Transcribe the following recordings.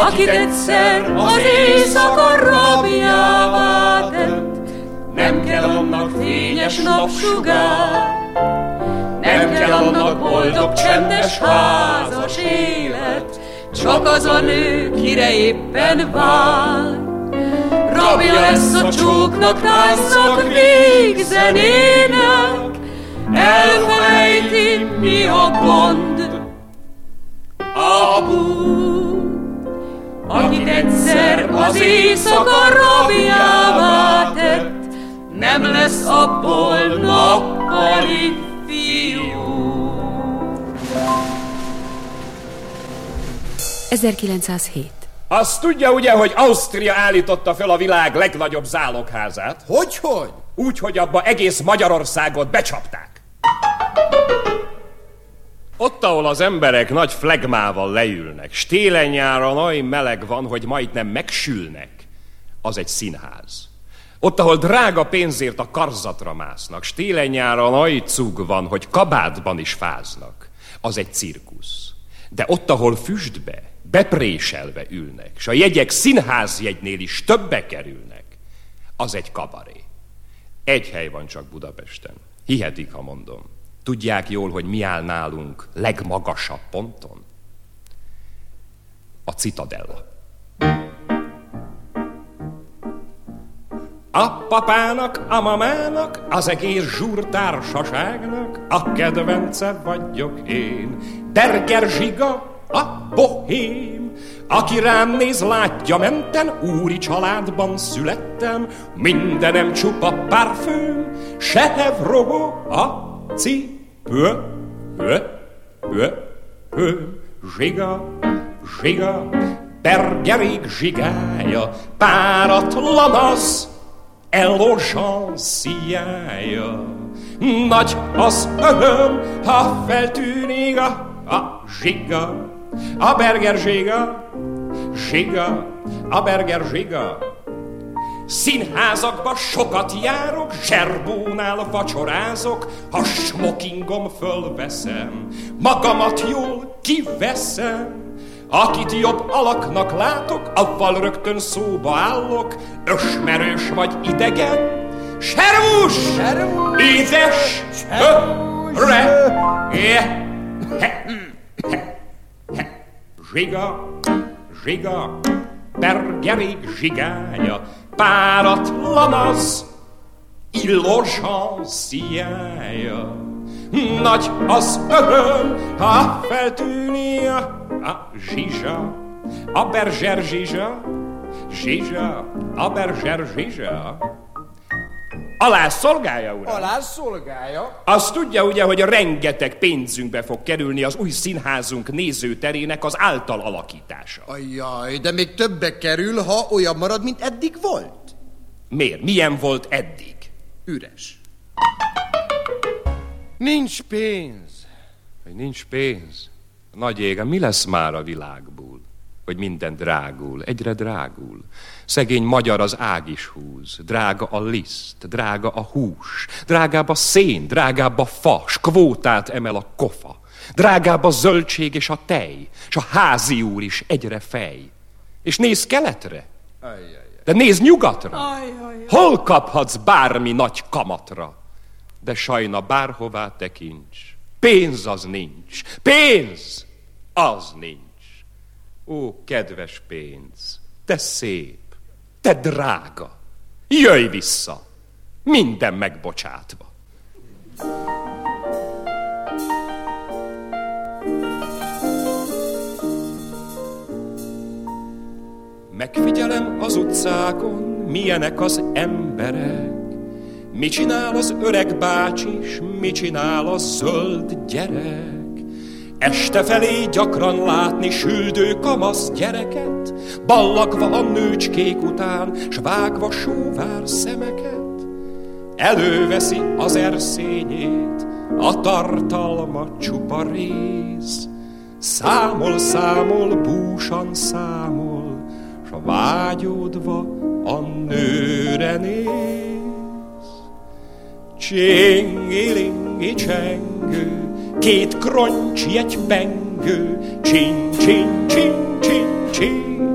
akit egyszer az éjszaka rabjává tett. Nem kell annak fényes napsugár, nem kell annak boldog, csendes, házas élet, csak az a nő, kire éppen vár. Rabja lesz a csóknak, táncnak, végzenének, elfelejti, mi a gond. Apu, akit egyszer az éjszaka rabjává tett, nem lesz abból nappali fiú. 1907. Azt tudja ugye, hogy Ausztria állította fel a világ legnagyobb zálogházát? Hogy, hogy? Úgy, hogy abba egész Magyarországot becsapták. Ott, ahol az emberek nagy flegmával leülnek, stélen nyáron oly meleg van, hogy majdnem megsülnek, az egy színház. Ott, ahol drága pénzért a karzatra másznak, stélen nyáron oly cug van, hogy kabátban is fáznak, az egy cirkusz. De ott, ahol füstbe, bepréselve ülnek, és a jegyek színházjegynél is többe kerülnek, az egy kabaré. Egy hely van csak Budapesten. Hihetik, ha mondom. Tudják jól, hogy mi áll nálunk legmagasabb ponton? A Citadella. A papának, a mamának, az egész zsúrtársaságnak a kedvence vagyok én. Berger Zsiga, a bohém, aki rám néz, látja menten, úri családban születtem, mindenem csupa parfüm, sehev rohó a cipő, pő, pő, pő, zsiga, zsiga, bergerig zsigája, páratlan az, elosanciája. Nagy az öröm, ha feltűnik a, a zsiga, a berger zsiga, zsiga, a berger zsiga. Színházakba sokat járok, zserbónál vacsorázok, ha smokingom fölveszem, magamat jól kiveszem. Akit jobb alaknak látok, avval rögtön szóba állok, ösmerős vagy idegen, servus, Servus! édes, Servus! re, he, he, he. zsiga, zsiga, bergerig zsigája, páratlan az, illosanciája. Nagy az öröm, ha feltűni a zsizsa, a berzser zsizsa, zsizsa, a berzser zsizsa. Alá szolgálja, uram! Alá szolgálja. Azt tudja ugye, hogy rengeteg pénzünkbe fog kerülni az új színházunk nézőterének az által alakítása. Ajaj, de még többe kerül, ha olyan marad, mint eddig volt. Miért? Milyen volt eddig? Üres. Nincs pénz. Hogy nincs pénz. Nagy ége, mi lesz már a világból? Hogy minden drágul, egyre drágul. Szegény magyar az ág is húz, drága a liszt, drága a hús, drágább a szén, drágább a fa, kvótát emel a kofa. Drágább a zöldség és a tej, és a házi úr is egyre fej. És néz keletre, de néz nyugatra. Hol kaphatsz bármi nagy kamatra? De sajna bárhová tekints, pénz az nincs, pénz az nincs. Ó, kedves pénz, te szép, te drága, jöjj vissza, minden megbocsátva. Megfigyelem az utcákon, milyenek az emberek, Mi csinál az öreg bácsi, s mi csinál a zöld gyerek. Este felé gyakran látni süldő kamasz gyereket, Ballagva a nőcskék után, s vágva sóvár szemeket. Előveszi az erszényét, a tartalma csupa rész. Számol, számol, búsan számol, s a vágyódva a nőre néz. Csingilingi csengő, két kroncsi, egy pengő, csin, csin, csin, csin, csin,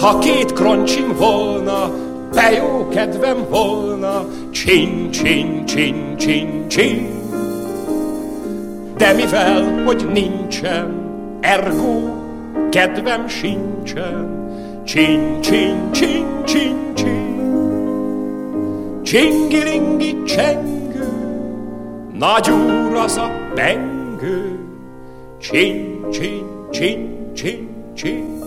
Ha két kroncsim volna, de jó kedvem volna, csin, csin, csin, csin, csin. De mivel, hogy nincsen, ergo kedvem sincsen, csin, csin, csin, csin, csin. Csingiringi csengő, nagy úr az a pengő, csin, csin, csin, csin, csin.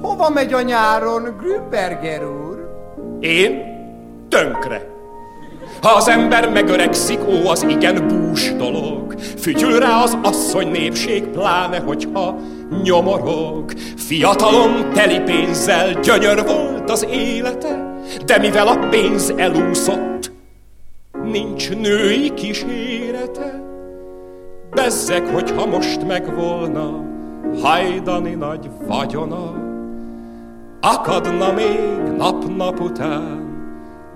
Hova megy a nyáron, Grünberger úr? Én tönkre. Ha az ember megöregszik, ó, az igen bús dolog. Fütyül rá az asszony népség, pláne, hogyha nyomorog. Fiatalon teli pénzzel gyönyör volt az élete, de mivel a pénz elúszott, nincs női kísérete. Bezzek, hogyha most megvolna hajdani nagy vagyona, akadna még nap-nap után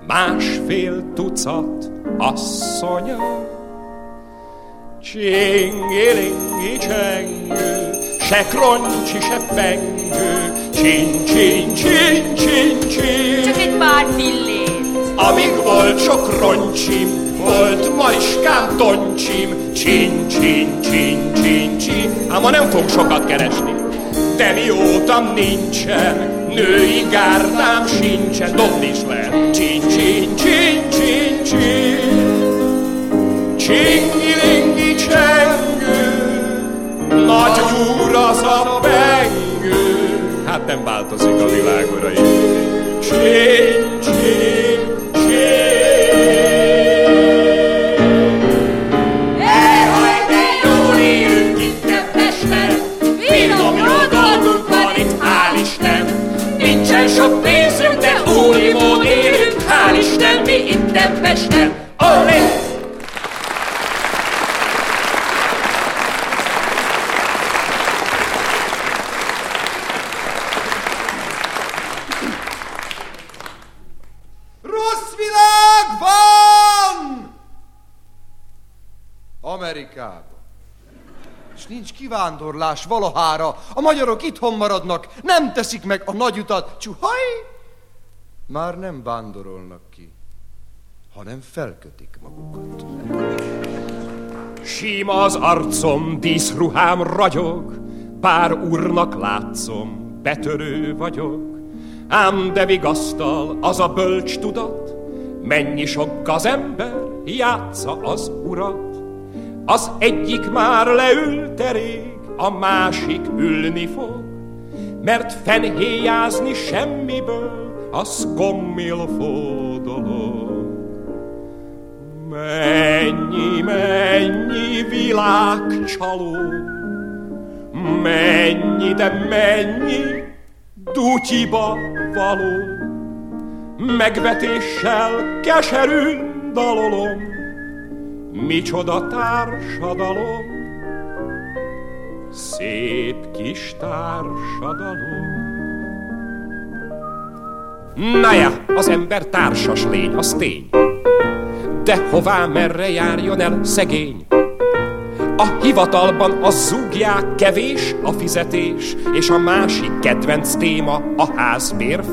másfél tucat asszonya. Csingilingi csengő, se kroncsi, se pengő, csin, csin, csin, csin, csin. Csak egy pár fillét. Amíg volt sok roncsim, volt mariskám toncsim, csin, csin, csin, csin, csin. Ám ma nem fog sokat keresni, de mióta nincsen, női gárdám sincsen, dobni is lehet. Csin, csin, csin, csin, csin. Csingilingi csengő, nagy úr az a pengő. Hát nem változik a világ, uraim. Csin, csin, Ehaj, sok pénzünk, de úri mód élünk, hál' Isten, mi itt Pesten. Olé! Rossz világ van! Amerikában. És nincs kivándorlás valahára. A magyarok itthon maradnak, nem teszik meg a nagy utat. Csuhaj! Már nem vándorolnak ki, hanem felkötik magukat. Sima az arcom, díszruhám ragyog, pár úrnak látszom, betörő vagyok. Ám de vigasztal az a bölcs tudat, mennyi sok az ember, játsza az urat. Az egyik már leült rég, a másik ülni fog, mert fenhéjázni semmiből, az kommilfó dolog. Mennyi, mennyi világcsaló, mennyi, de mennyi dutyiba való, megvetéssel keserű dalolom, micsoda társadalom, szép kis társadalom. Na ja, az ember társas lény, az tény. De hová merre járjon el szegény? A hivatalban a zúgják kevés a fizetés, és a másik kedvenc téma a házbér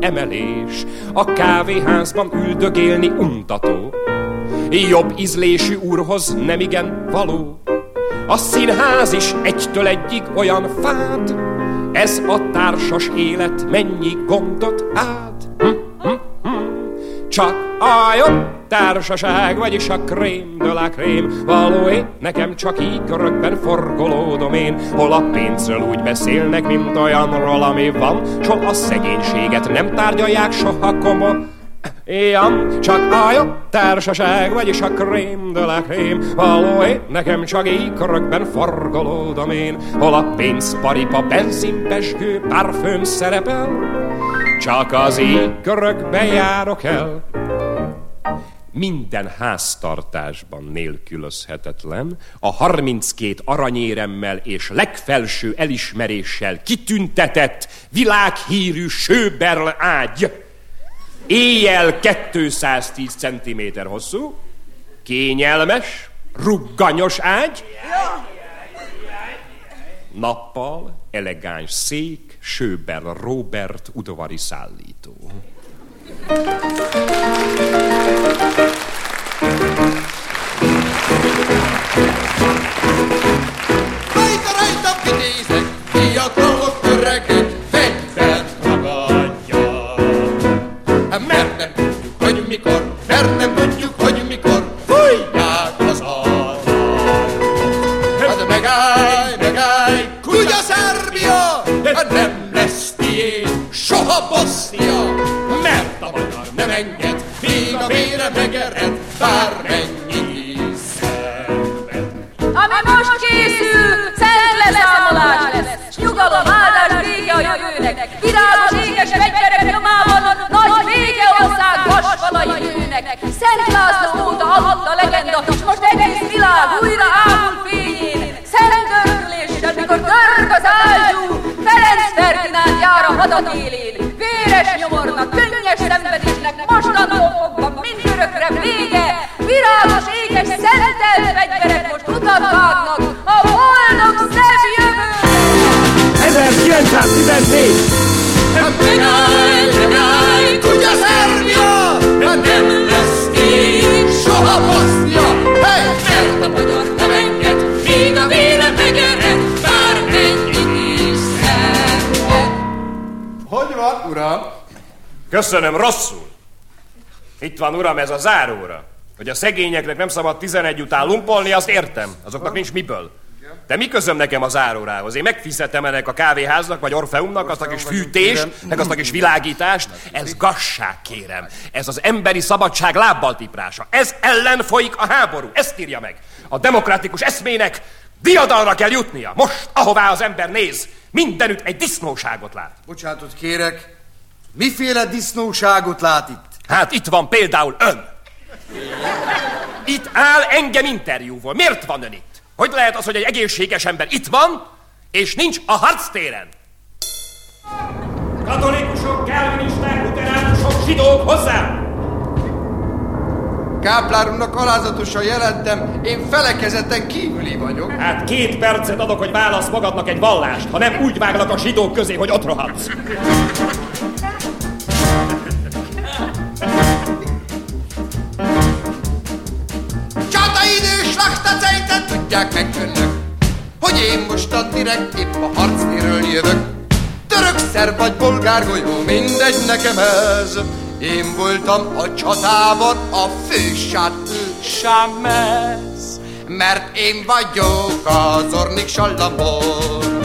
emelés. A kávéházban üldögélni untató, jobb ízlésű úrhoz nem igen való. A színház is egytől egyig olyan fád, ez a társas élet mennyi gondot át. Hm, hm, hm. Csak a jobb társaság, vagyis a krém de la krém Való én, nekem csak így körökben forgolódom én Hol a pénzről úgy beszélnek, mint olyanról, ami van hol a szegénységet nem tárgyalják soha komo Ilyen, csak a jobb társaság, vagyis a krém de la krém. Való én, nekem csak így körökben forgolódom én Hol a pénzparipa, benzinpesgő, parfüm szerepel? Csak az így körökbe járok el. Minden háztartásban nélkülözhetetlen, a 32 aranyéremmel és legfelső elismeréssel kitüntetett világhírű sőberl ágy. Éjjel 210 cm hosszú, kényelmes, rugganyos ágy, Nappal elegáns szék, Söber Robert udvari szállító. Rajta, rajta kinézek, fiatalok, öregek, soha Bosznia, mert a magyar nem enged, még a vére megered, bármennyi szenved. Ami most készül, szent leszámolás lesz, nyugalom, áldás, vége a jövőnek, virágos éges fegyverek nyomában, nagy vége ország vasfalai nőnek. Szent László óta aludt a legenda, s most egész világ újra ámul fényén. Szent örüléssel, mikor török az ágyú, Ferenc Ferdinánd jár a hadat Véres nyomornak, könnyes szenvedésnek, mostantól fogva mindörökre vége. Virágos éges szentelt fegyverek most utat vágnak a boldog szebb jövő. 1914! Hát megállj, Köszönöm, rosszul. Itt van, uram, ez a záróra. Hogy a szegényeknek nem szabad 11 után lumpolni, azt értem. Azoknak nincs miből. De mi közöm nekem a zárórához? Én megfizetem ennek a kávéháznak, vagy Orfeumnak azt a kis fűtést, meg azt a kis világítást. Ez gasság, kérem. Ez az emberi szabadság lábbal tiprása. Ez ellen folyik a háború. Ezt írja meg. A demokratikus eszmének diadalra kell jutnia. Most, ahová az ember néz, mindenütt egy disznóságot lát. Bocsánatot kérek, miféle disznóságot lát itt? Hát itt van például ön. Itt áll engem interjúval. Miért van ön itt? Hogy lehet az, hogy egy egészséges ember itt van, és nincs a harctéren? Katolikusok, kelvinisták, luteránusok, zsidók hozzá! Káplárunknak alázatosan jelentem, én felekezeten kívüli vagyok. Hát két percet adok, hogy válasz magadnak egy vallást, ha nem úgy váglak a zsidók közé, hogy ott rohadsz. Slachtacejtet tudják meg önök, hogy én most a direkt épp a harctéről jövök. Török, szerb vagy bolgár golyó, mindegy nekem ez. Én voltam a csatában a fősát Sámez. Mert én vagyok az Ornik Sallamon,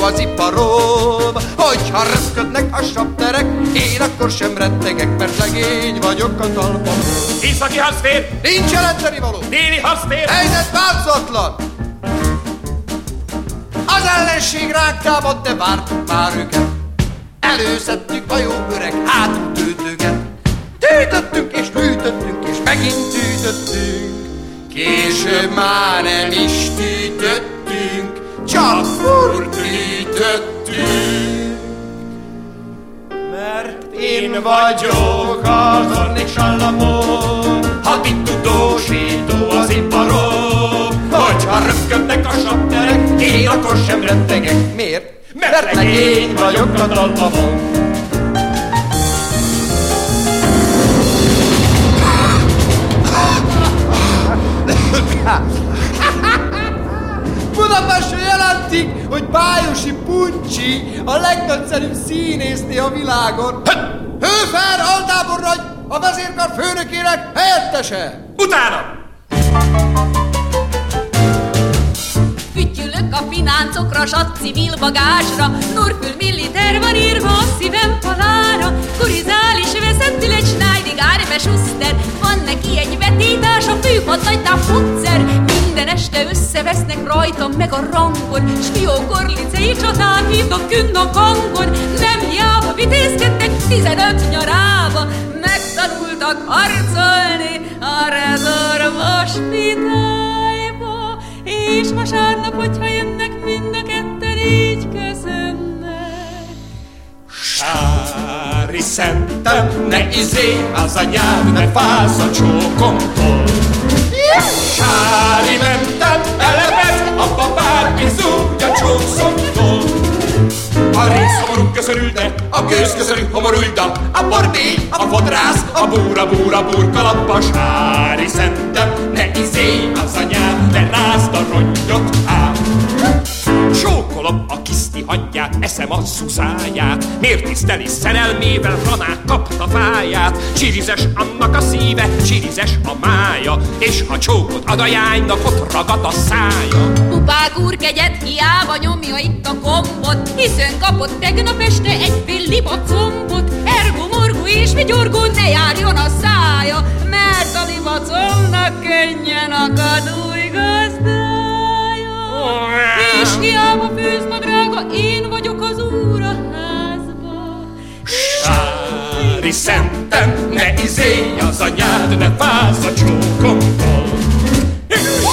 haditudósító az iparom. Hogyha röpködnek a sapterek, én akkor sem rettegek, mert legény vagyok a talpam. Északi harctér, Nincs jelenteni való! déli harctér, Helyzet változatlan! Az ellenség ránk támad, de vártuk már őket. Előszedtük a jó öreg hátütőtőket. Tűtöttünk és tűtöttünk és megint tűtöttünk. Később már nem is tűtöttünk, csak furtűtöttünk. Mert én vagyok az Ornik Sallamon, haditudósító az iparom. Hogyha röpködnek a sapterek, én akkor sem rettegek. Miért? Mert legény vagyok a talpamon. Budapesten jelentik, hogy Bájosi Puncsi a legnagyszerűbb színészni a világon. Hőfer Altábornagy a vezérkar főnökének helyettese. utána! Fütyülök a fináncokra, s a civil bagásra, Nurkül milliter van írva a szívem falára, Kurizál is veszetül egy Schneidig Arme Schuster, van neki egy vetítás, a főhadnagynál futzer, minden este összevesznek rajtam meg a rangon, S fiókorlicei csatán hívnak künn a kangon, nem hiába vitézkedtek tizenöt nyarába, megtanultak harcolni a rezor vaspitályba, és vasárnap, hogyha jönnek mind a ketten, így köszönnek. Sári szent, Te ne izé, az a nyelvnek fáz a csókomtól. Sári mentem, elemet, a papár lepizúgy a csókszomtól. A rész hamorú köszörülde, a gőz köszörű homorújda, a borbély, a fodrász, a búra, búra, burkalap, a sári szentem, ne izé az anyád, ne rázd a rongyot át. Csókolom a kiszti hangyát, eszem a szuszáját, miért tiszteli szerelmével, ranák kapta fáját. Csirizes annak a szíve, csirizes a mája, és ha csókot ad a jánynak, ott ragad a szája. Pupák úr kegyet, hiába nyomja itt a kombot, hiszen kapott tegnap este egy fillibot combot. Ergo morgu és vigyorgó ne járjon a szája, mert a libacomnak könnyen akad új gazdája. És hiába főz ma drága, én vagyok az úr a házba. Sári szentem, ne izélj az anyád, ne fázz a csókomtól.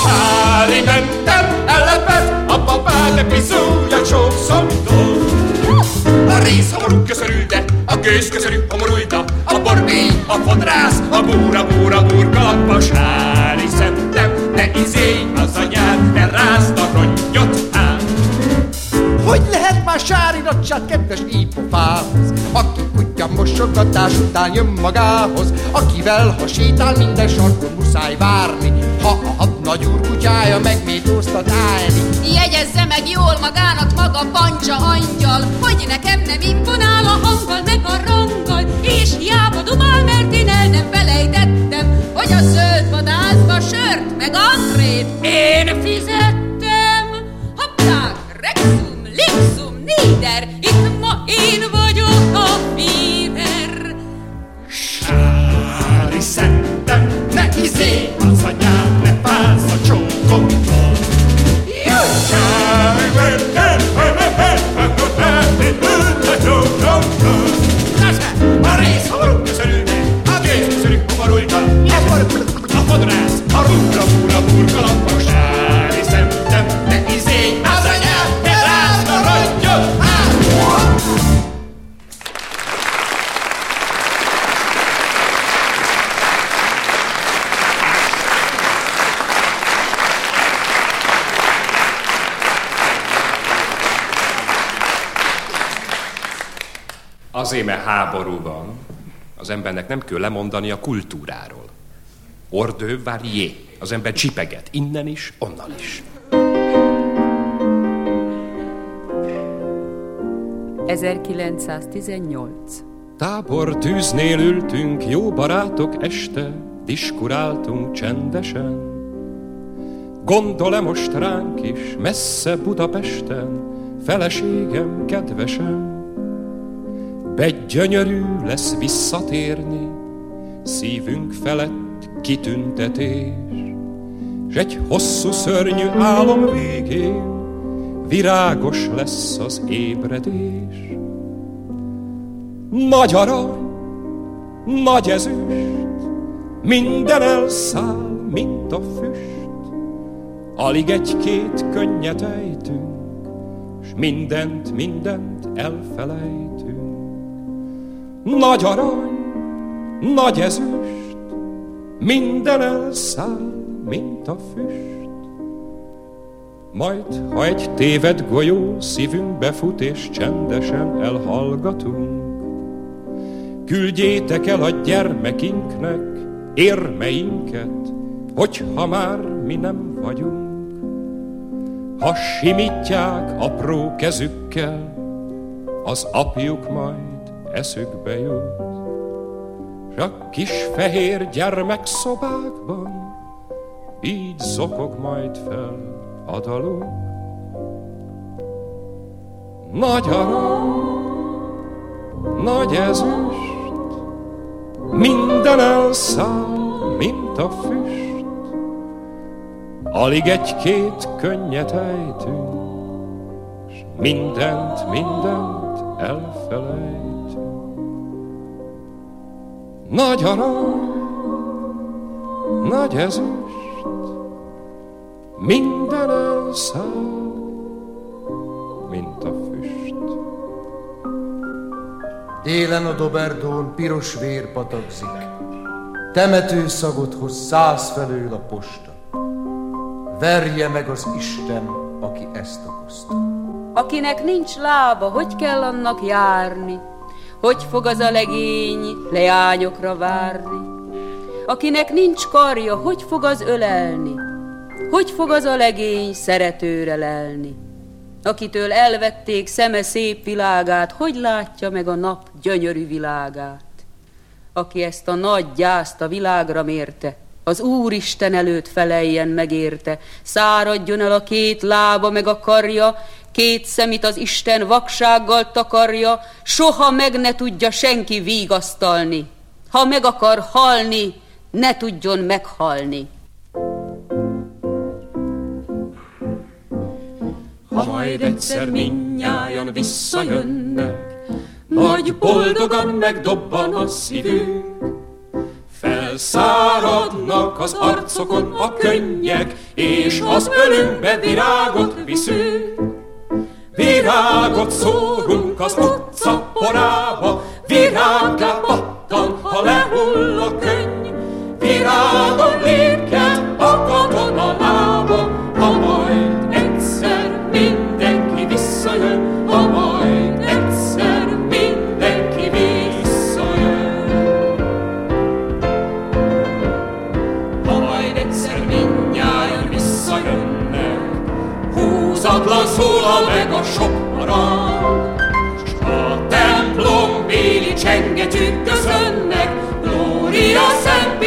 Sári mentem, ellepett, a papád, ne bizúj a csókszomtól. A rész hamorú köszörülde, a gőz köszörű homorújda, a borbély, a fodrász, a búra, búra, burkalappa, sári szentem, ne izélj az anyád, ne rázd a rongyot át. Hogy lehet már sáriratság kedves ípofához, aki kutya mosogatás után jön magához, akivel ha sétál minden sarkon muszáj várni, ha a hat nagy úr kutyája megmétóztat állni. Jegyezze meg jól magának maga pancsa angyal, hogy nekem nem imponál a hanggal meg a ranggal, és hiába dumál, mert én el nem felejtettem, hogy a zöld shirt meg antrét. a fizet! Azért, mert háború van, az embernek nem kell lemondani a kultúráról. Ordő varié. Az ember csipeget innen is, onnan is. 1918. Tábor tűznél ültünk, jó barátok este, diskuráltunk csendesen. Gondol-e most ránk is, messze Budapesten, feleségem kedvesen? Begyönyörű lesz visszatérni, szívünk felett kitüntetés, s egy hosszú szörnyű álom végén virágos lesz az ébredés. Nagy arany, nagy ezüst, minden elszáll, mint a füst. Alig egy-két könnyet ejtünk, s mindent, mindent elfelejtünk. Nagy arany, nagy ezüst, minden elszáll, mint a füst. Majd, ha egy téved golyó szívünkbe fut és csendesen elhallgatunk, küldjétek el a gyermekinknek érmeinket, hogyha már mi nem vagyunk. Ha simítják apró kezükkel, az apjuk majd eszükbe jut. S a kis fehér gyermek szobákban így zokog majd fel a daluk. Nagy arany, nagy ezüst, minden elszáll, mint a füst. Alig egy-két könnyet ejtünk, s mindent, mindent elfelejtünk. Nagy arany, nagy ezüst, minden elszáll, mint a füst. Délen a Doberdón piros vér patakzik, temető szagot hoz száz felől a posta. Verje meg az Isten aki ezt okozta. Akinek nincs lába, hogy kell annak járni? Hogy fog az a legény leányokra várni? Akinek nincs karja, hogy fog az ölelni? Hogy fog az a legény szeretőre lelni? Akitől elvették szeme szép világát, hogy látja meg a nap gyönyörű világát? Aki ezt a nagy gyászt a világra mérte, az Úristen előtt feleljen megérte, száradjon el a két lába meg a karja, két szemit az Isten vaksággal takarja, soha meg ne tudja senki vígasztalni. Ha meg akar halni, ne tudjon meghalni. Ha majd egyszer minnyájan visszajönnek, nagy boldogan megdobban a szívünk, Felszáradnak az arcokon a könnyek, és az ölünkbe virágot viszünk. Virágot szórunk az utca porába, virággá pattan, ha lehull a könny. Virágon lépke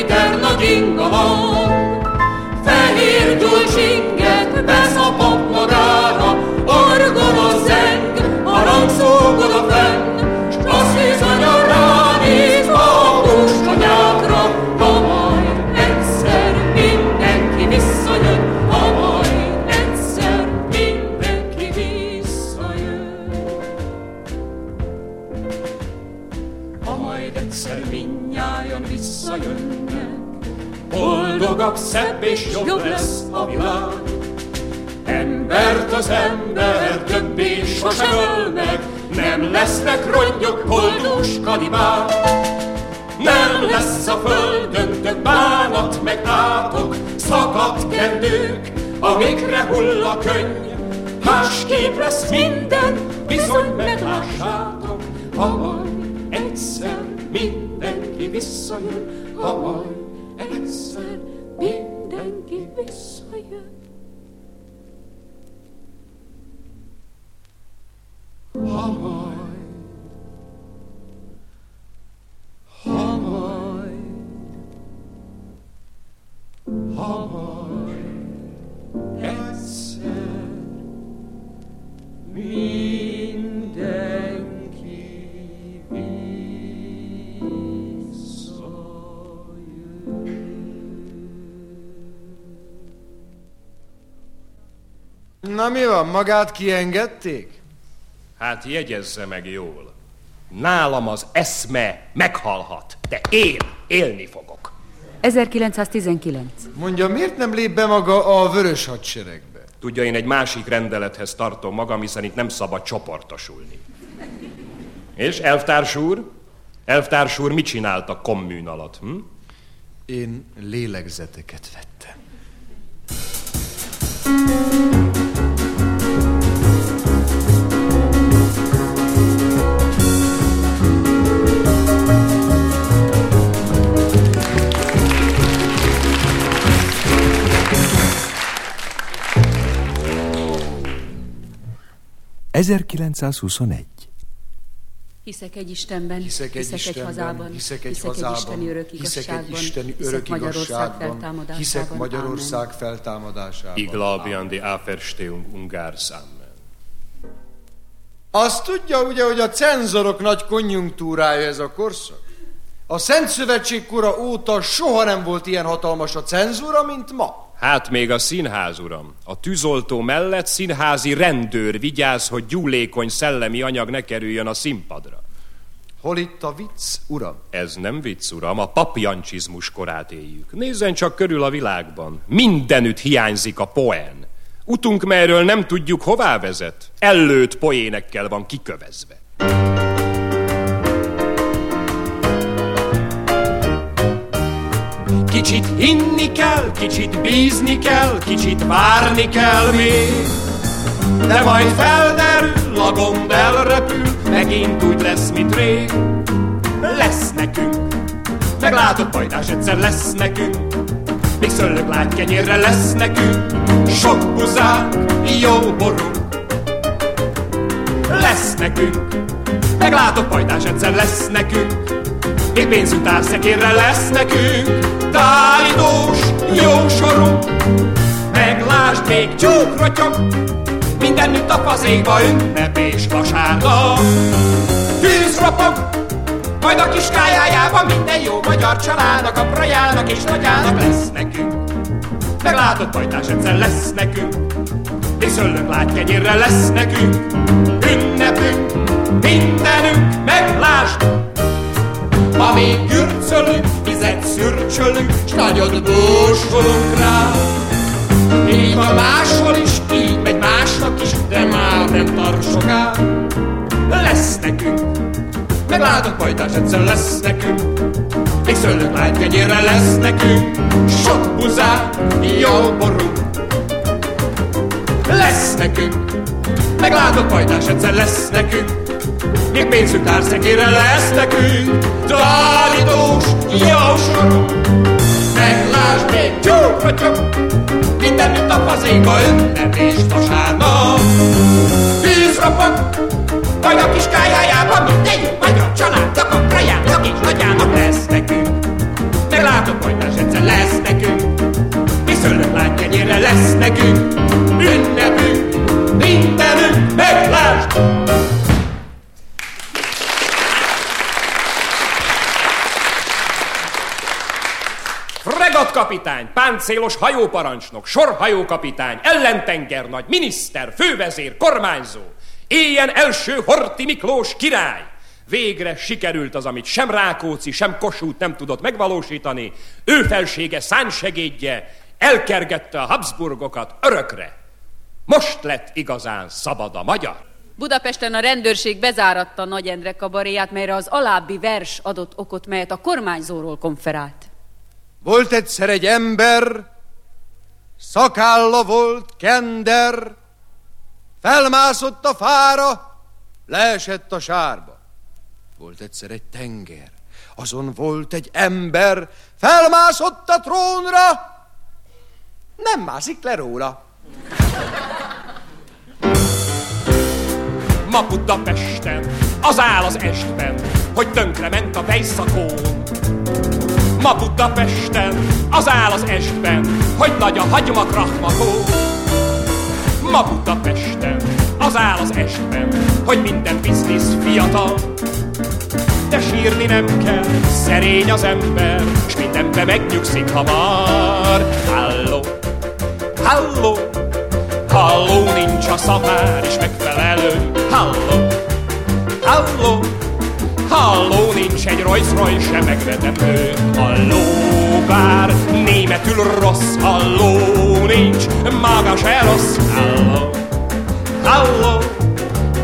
Szentpiter nagy inga hang. Fehér gyulcsinget beszapott magára, orgona zeng, harangszógod a fenn, amikre hull a könny. Másképp lesz minden, bizony meglássátok, ha majd egyszer mindenki visszajön, ha majd egyszer mindenki visszajön. Na mi van, magát kiengedték? Hát jegyezze meg jól. Nálam az eszme meghalhat, de én élni fogok. 1919. Mondja, miért nem lép be maga a vörös hadseregbe? Tudja, én egy másik rendelethez tartom magam, hiszen itt nem szabad csoportosulni. És elvtárs úr? Elvtárs úr mit csinált a kommun alatt? Hm? Én lélegzeteket vettem. ...1921. Hiszek egy Istenben, Hiszek egy hiszek egy Istenben, hazában, hiszek egy hiszek egy hazában, isteni örök hiszek egy isteni hiszek örök Magyarország igazságban, feltámadásában. hiszek Magyarország Ámen. feltámadásában. Ich glaube an die Auferstehung Ungarns. Amen. Azt tudja ugye, hogy a cenzorok nagy konjunktúrája ez a korszak? A Szent Szövetség kora óta soha nem volt ilyen hatalmas a cenzúra, mint ma. Hát még a színház, uram. A tűzoltó mellett színházi rendőr vigyáz, hogy gyúlékony szellemi anyag ne kerüljön a színpadra. Hol itt a vicc, uram? Ez nem vicc, uram, a papjancsizmus korát éljük. Nézzen csak körül a világban. Mindenütt hiányzik a poén. Utunk, melyről nem tudjuk, hová vezet. Ellőtt poénekkel van kikövezve. Kicsit hinni kell, kicsit bízni kell, kicsit várni kell még. De majd felderül, a gond elrepül, megint úgy lesz, mint rég. Lesz nekünk, meglátod, pajtás egyszer lesz nekünk. Még szöllök lágykenyérre lesz nekünk, sok buzák, jó ború. Lesz nekünk, meglátod, pajtás egyszer lesz nekünk. Még pénzünk társzekérre lesz nekünk, tálítós, jó sorú. Meglásd még tyúkrotyog, mindenütt a fazékba ünnep és vasárnap. Tűz ropog, majd a kis kájájában minden jó magyar családnak, a prajának és nagyának lesz nekünk. Meglátod, pajtás egyszer lesz nekünk, és szöllök lágykenyérre lesz nekünk. Ünnepünk, mindenünk, meglásd, Ma még gürcölünk, vizet szürcsölünk, s nagyot bósolunk rá. Így van máshol is, így megy másnak is, de már nem tart soká. Lesz nekünk, meglátod, pajtás egyszer lesz nekünk. Még szőlők lágykenyérre lesz nekünk, sok buzák, jó ború. Lesz nekünk, meglátod, pajtás egyszer lesz nekünk. Még pénzünk társzekére lesz nekünk, Tárítós, jó sorú. Meglásd még tyúkrotyog, mindenütt a fazékba ünnep és vasárnap. Víz ropog, vagy a kis kájájában minden magyar családnak, a prajának és nagyának lesz nekünk. Meglátod, pajtás egyszer lesz nekünk, mi szőlők lágykenyérre lesz nekünk. Ünnepünk, mindenünk, meglásd! Fregatkapitány, páncélos hajóparancsnok, sorhajókapitány, ellentengernagy, miniszter, fővezér, kormányzó, éljen első Horti Miklós király. Végre sikerült az, amit sem Rákóczi, sem Kossuth nem tudott megvalósítani. Ő felsége, szánsegédje elkergette a Habsburgokat örökre. Most lett igazán szabad a magyar. Budapesten a rendőrség bezáratta Nagy Endre kabaréját, melyre az alábbi vers adott okot, melyet a kormányzóról konferált. Volt egyszer egy ember, szakálla volt kender, felmászott a fára, leesett a sárba. Volt egyszer egy tenger, azon volt egy ember, felmászott a trónra, nem mászik le róla. Ma Budapesten az áll az estben, hogy tönkre ment a vejszakón. Ma Budapesten az áll az estben, hogy nagy a hagyma krahmakó. Ma Budapesten az áll az estben, hogy minden biznisz fiatal. De sírni nem kell, szerény az ember, s mindenbe megnyugszik hamar. Halló, halló, halló, nincs a szamár is megfelelő. Halló, halló, halló, nincs egy Rolls sem megvetemő. Halló, bár németül rossz, halló, nincs maga se rossz. Halló, halló,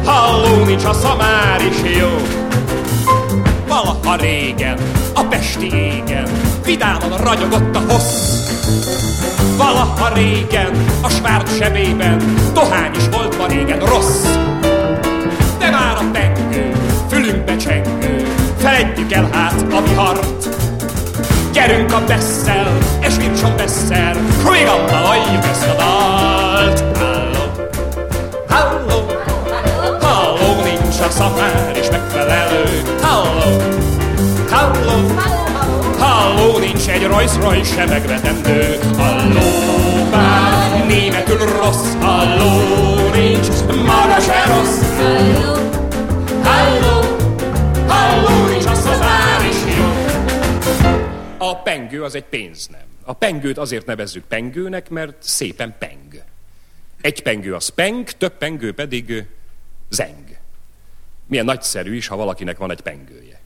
halló, nincs a szamár is jó. Valaha régen, a pesti égen, vidáman ragyogott a hossz. Valaha régen, a svárt sebében, dohány is volt ma régen rossz. De már a pengő, fülünkbe csengő, feledjük el hát a vihart. Gyerünk a Bessel, és Vircson Bessel, még annál halljuk ezt a dalt. Halló, halló, halló, nincs a szamár és megfelelő. Halló, halló, halló, nincs egy Rolls Royce se megvetendő. Halló, bár németül rossz, halló, nincs maga se rossz. Pengő az egy pénznem. A pengőt azért nevezzük pengőnek, mert szépen peng. Egy pengő az peng, több pengő pedig zeng. Milyen nagyszerű is, ha valakinek van egy pengője.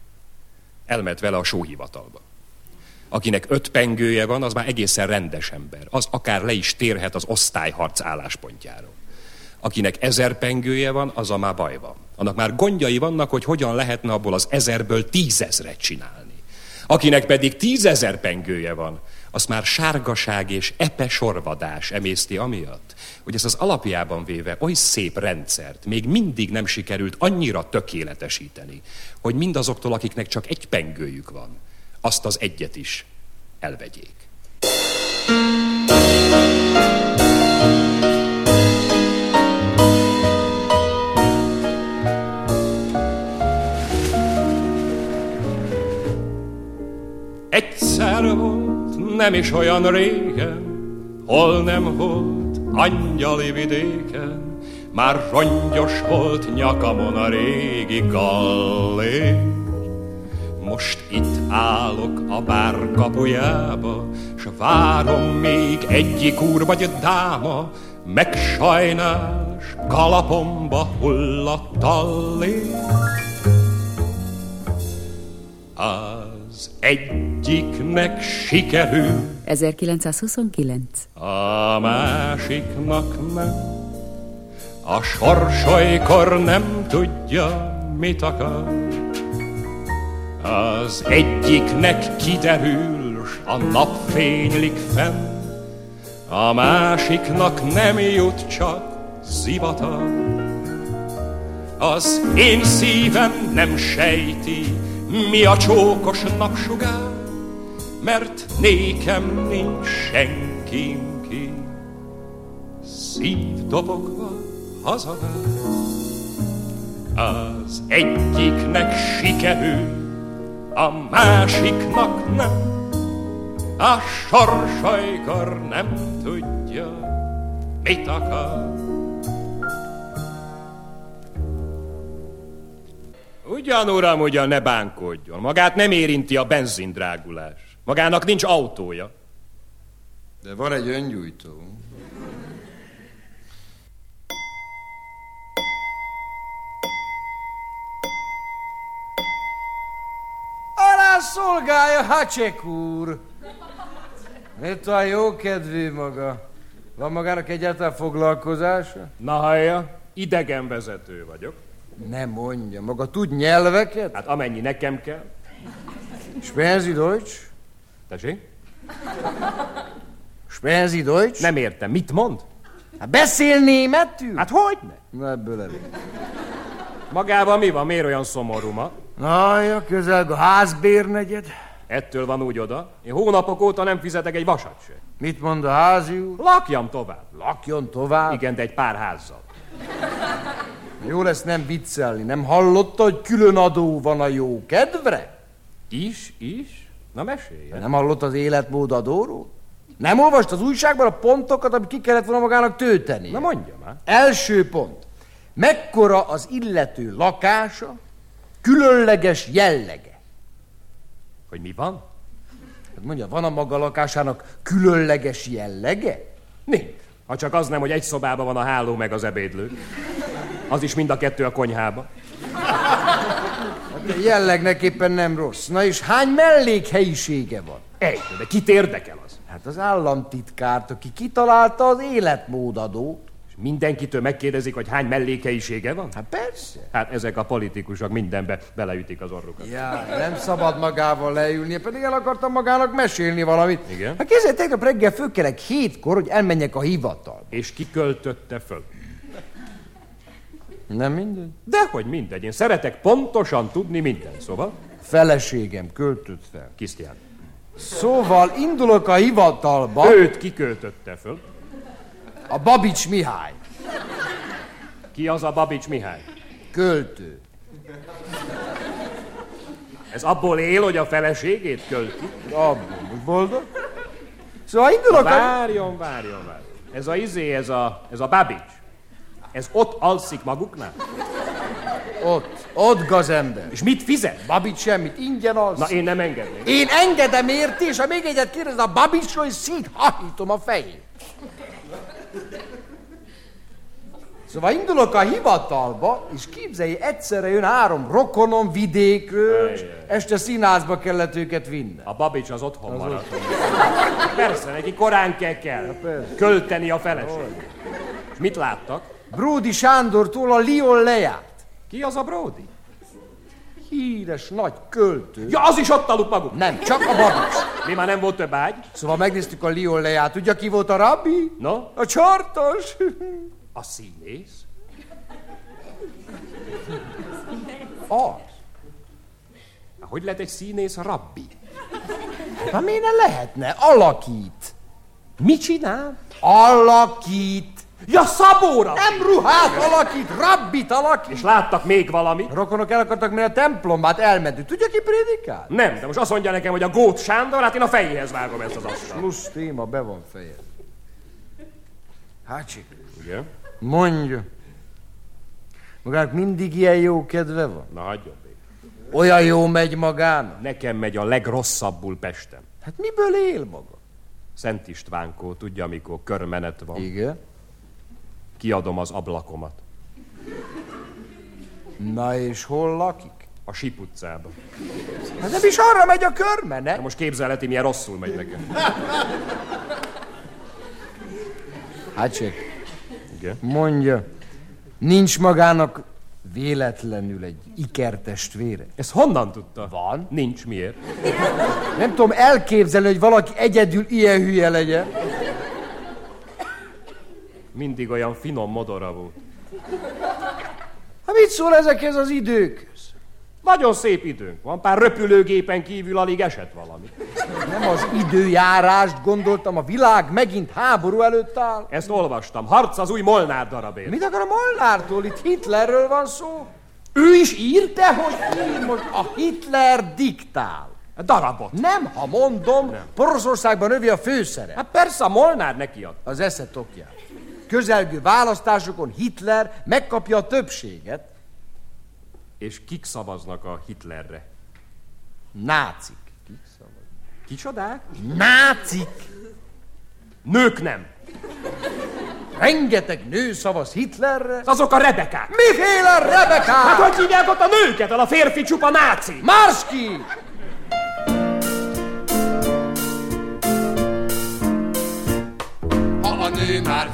Elment vele a sóhivatalba. Akinek öt pengője van, az már egészen rendes ember. Az akár le is térhet az osztályharc álláspontjáról. Akinek ezer pengője van, az a már baj van. Annak már gondjai vannak, hogy hogyan lehetne abból az ezerből tízezret csinálni. Akinek pedig tízezer pengője van, azt már sárgaság és epe sorvadás emészti amiatt, hogy ez az alapjában véve oly szép rendszert még mindig nem sikerült annyira tökéletesíteni, hogy mindazoktól, akiknek csak egy pengőjük van, azt az egyet is elvegyék. Egyszer volt, nem is olyan régen, hol nem volt, angyali vidéken, már rongyos volt nyakamon a régi gallér. Most itt állok a bár kapujába, s várom még egyik úr vagy dáma, meg sajnás kalapomba hull a tallér. Az egyiknek sikerül, 1929. a másiknak nem. A sorsolykor nem tudja, mit akar. Az egyiknek kiderül, s a nap fénylik fenn, a másiknak nem jut csak zivatar. Az én szívem nem sejti, mi a csókos napsugár, mert nékem nincs senkim ki. Szívdobogva hazavár. Az egyiknek sikerül, a másiknak nem. A sorsolykor nem tudja, mit akar. Ugyan, uram, ugyan ne bánkodjon. Magát nem érinti a benzindrágulás. Magának nincs autója. De van egy öngyújtó. Alá szolgálja Hacsek úr! Mit a jó kedvű maga? Van magának egyáltalán foglalkozása? Na hallja, idegenvezető vagyok. Nem mondja, maga tud nyelveket? Hát amennyi nekem kell. Spenzi Deutsch? Tessék? Spenzi Deutsch? Nem értem. Mit mond? Hát beszél németül? Hát hogy ne? Na ebből elég. Magában mi van? Miért olyan szomorú ma? Na, közel a házbérnegyed. Ettől van úgy oda. Én hónapok óta nem fizetek egy vasat se. Mit mond a házi úr? Lakjam tovább. Lakjon tovább. Igen, de egy pár házzal. Jó lesz nem viccelni. Nem hallotta, hogy külön adó van a jó kedvre? Is, is? Na meséljen. Nem hallott az életmód adóról? Nem olvast az újságban a pontokat, amit ki kellett volna magának tölteni? Na mondja már. Első pont. Mekkora az illető lakása, különleges jellege? Hogy mi van? Hát mondja, van a maga lakásának különleges jellege? Nincs. Ha csak az nem, hogy egy szobában van a háló meg az ebédlő. Az is mind a kettő a konyhába. Hát a jellegnek éppen nem rossz. Na és hány mellékhelyisége van? Egy, de kit érdekel az? Hát az államtitkárt, aki kitalálta az életmódadót. És mindenkitől megkérdezik, hogy hány mellékhelyisége van? Hát persze. Hát ezek a politikusok mindenbe beleütik az orrukat. Ja, nem szabad magával leülnie, pedig el akartam magának mesélni valamit. Igen? Hát kézzel tegnap reggel fölkelek hétkor, hogy elmenjek a hivatal. És ki költötte föl? Nem mindegy. Dehogy mindegy, én szeretek pontosan tudni minden, szóval. Feleségem költött fel. Kisztián. Szóval indulok a hivatalba. Őt kiköltötte föl. A Babics Mihály. Ki az a Babics Mihály? Költő. Ez abból él, hogy a feleségét költi? Hogy boldog? Szóval indulok a... Várjon, várjon, várjon. Ez a izé, ez a, ez a Babics. Ez ott alszik maguknál? Ott, ott gazember. És mit fizet? Babics semmit, ingyen az. Na én nem engedném. Én engedem érti, és ha még egyet kérdez a Babicsról, és széthahítom a fejét. Szóval indulok a hivatalba, és képzelj, egyszerre jön három rokonom vidékről, és este színházba kellett őket vinni. A Babics az otthon marad. Persze, neki korán kell kell. Költeni a feleség. És mit láttak? Bródi Sándortól a Lion lejárt. Ki az a Brody? híres nagy költő. Ja, az is ott aludt maguk. Nem, csak a babics. Mi már nem volt több ágy? Szóval megnéztük a Lion leját. Tudja, ki volt a rabbi? No? A csartos. A színész? Az. Hogy lehet egy színész rabbi? Na miért ne lehetne? Alakít. Mit csinál? Alakít. Ja, Szabóra! Nem ruhát alakít, rabbit alakít. És láttak még valami? A rokonok el akartak menni a templomba, hát elmentünk. Tudja, ki prédikál? Nem, de most azt mondja nekem, hogy a Gót Sándor, hát én a fejéhez vágom ezt az asztalt. Plusz téma, be van feje. Hácsik, Igen? mondja. Magának mindig ilyen jó kedve van? Na, hagyjon még. Olyan jó megy magának? Nekem megy a legrosszabbul Pestem. Hát miből él maga? Szent Istvánkó, tudja, amikor körmenet van. Igen. Kiadom az ablakomat. Na és hol lakik? A Sip utcában. Hát nem is arra megy a körmene. Na most képzelheti, milyen rosszul megy nekem. Hácsik, Igen? mondja. Nincs magának véletlenül egy ikertestvére? Ez honnan tudta? Van. Nincs, miért? Nem tudom elképzelni, hogy valaki egyedül ilyen hülye legyen. Mindig olyan finom modora volt. Hát mit szól ezekhez az időkhöz? Nagyon szép időnk van, pár röpülőgépen kívül alig esett valami. Nem az időjárást gondoltam, a világ megint háború előtt áll. Ezt olvastam. Harc az új Molnár darabért. Mit akar a Molnártól? Itt Hitlerről van szó. Ő is ír, de hogy ír most? A Hitler diktál. A darabot. Nem, ha mondom, Nem. Poroszországban övi a főszere. Hát persze, a Molnár neki ad. Az esze tokját. Közelgő választásokon Hitler megkapja a többséget. És kik szavaznak a Hitlerre? Nácik. Kicsodák? Nácik! Nők nem. Rengeteg nő szavaz Hitlerre. Azok a rebekák. Miféle Rebekák? Hát hogy hívják ott a nőket, a férfi csupa náci? Marski! Ha a nő már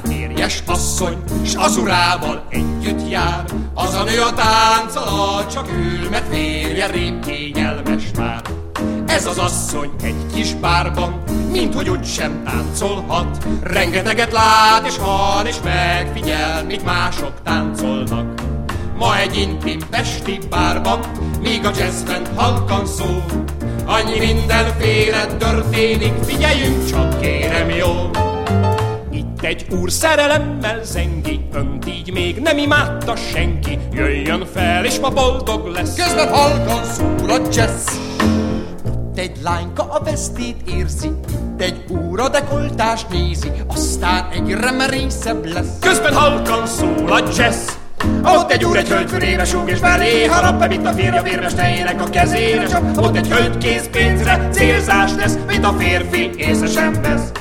férjes asszony, s az urával együtt jár, az a nő a tánc alatt csak ül, mert férje rém kényelmes már. Ez az asszony egy kis bárban, mint hogy úgy sem táncolhat. Rengeteget lát és hall és megfigyel, míg mások táncolnak. Ma egy intim pesti bárban, míg a jazzben halkan szól. Annyi mindenféle történik, figyeljünk csak kérem jól. Itt egy úr szerelemmel zengi, önt így még nem imádta senki. Jöjjön fel, és ma boldog lesz. Közben halkan szól a jazz. Ott egy lányka a vesztét érzi, itt egy úr a dekoltást nézi, aztán egyre merészebb lesz. Közben halkan szól a jazz. Ott egy úr, egy hölgy fölébe súg és vár néha nap, mint a férja vérmesterének a kezére csak. Ott egy hölgy készpénzre célzás lesz, mint a férfi észre sem vesz.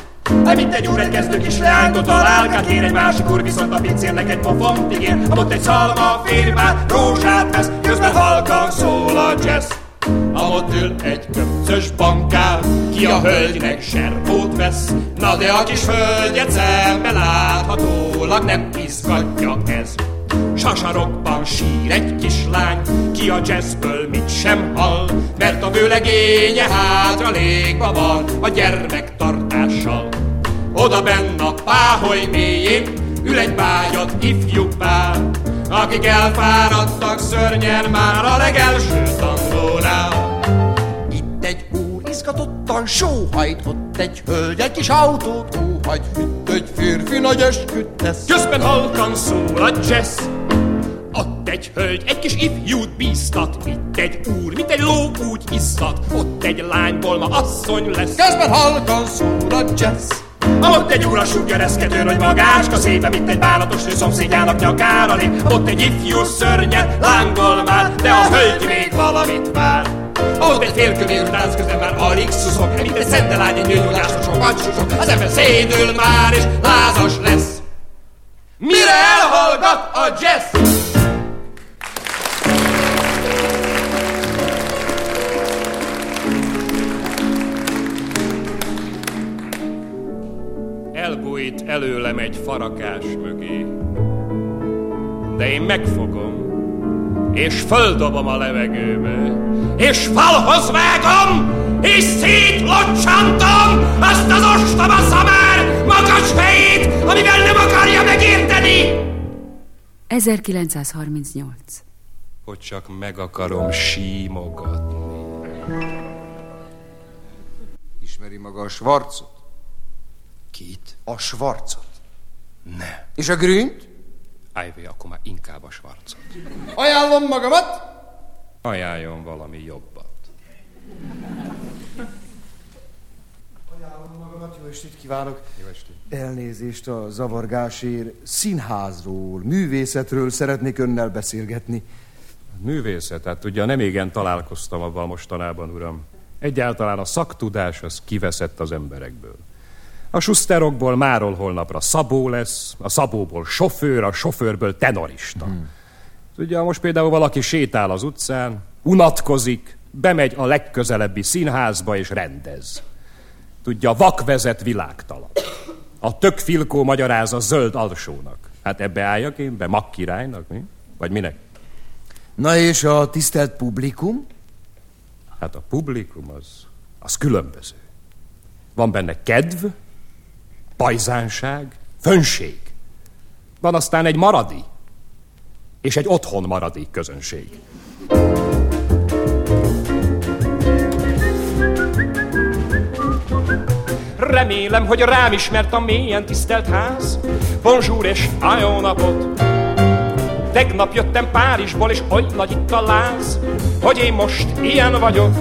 Hát mint egy úr, egy kezdő kis leánytól találkát kér, egy másik úr viszont a pincérnek egy pofont ígér. Ott egy szalma férj már rózsát vesz, közben halkan szól a jazz. Amott ül egy köpcös bankár, ki a hölgynek serpót vesz. Na de a kis hölgyet szembe láthatólag nem izgatja ez. Sasarokban sír egy kislány, ki a jazzből mit sem hall, mert a vőlegénye hátra légva van a gyermektartással. Oda benn a páholy mélyén ül egy bágyat ifjú pár, akik elfáradtak szörnyen már a legelső tanulónál. Itt egy izgatottan sóhajt, ott egy hölgy egy kis autót óhajt, itt egy férfi nagy esküt tesz. Közben halkan szól a jazz, ott egy hölgy egy kis ifjút bíztat, itt egy úr, mint egy ló úgy isztat, ott egy lányból ma asszony lesz. Közben halkan szól a jazz. Ott egy úr a suggereszkedőn, hogy magácska szépen, mint egy bánatos nő szomszédjának nyakára lép. Ott egy ifjú szörnyen lángol már, de a hölgy még valamit vár. Ott egy félkövér tánc közben már alig szuszog, mint egy szentelány, egy nyújtásra sokat susog. Az ember szédül már, és lázas lesz. Mire elhallgat a jazz? Elbújt előlem egy farakás mögé. De én megfogom, és földobom a levegőbe, és falhoz vágom, és szétlocsantom azt az ostoba szamár magas fejét, amivel nem akarja megérteni! 1938 Hogy csak meg akarom símogatni. Ismeri maga a Schwarzot? Kit? A Schwarzot. Ne. És a Grünt? Ájvé, akkor már inkább a svarcot. Ajánlom magamat. Ajánljon valami jobbat. Ajánlom magamat, jó estét kívánok. Jó estét. Elnézést a zavargásért. Színházról, művészetről szeretnék önnel beszélgetni. Művészet, hát ugye nem igen találkoztam abban mostanában, uram. Egyáltalán a szaktudás az kiveszett az emberekből. A suszterokból máról holnapra szabó lesz, a szabóból sofőr, a sofőrből tenorista. Hmm. Ugye most például valaki sétál az utcán, unatkozik, bemegy a legközelebbi színházba és rendez. Tudja, vak vezet világtalan. A tök filkó magyaráz a zöld alsónak. Hát ebbe álljak én be, magkirálynak, mi? Vagy minek? Na és a tisztelt publikum? Hát a publikum az, az különböző. Van benne kedv, pajzánság, fönség. Van aztán egy maradi, és egy otthon maradék közönség. Remélem, hogy rám ismert a mélyen tisztelt ház. Bonjour és jó napot! Tegnap jöttem Párizsból, és oly nagy itt a láz, hogy én most ilyen vagyok.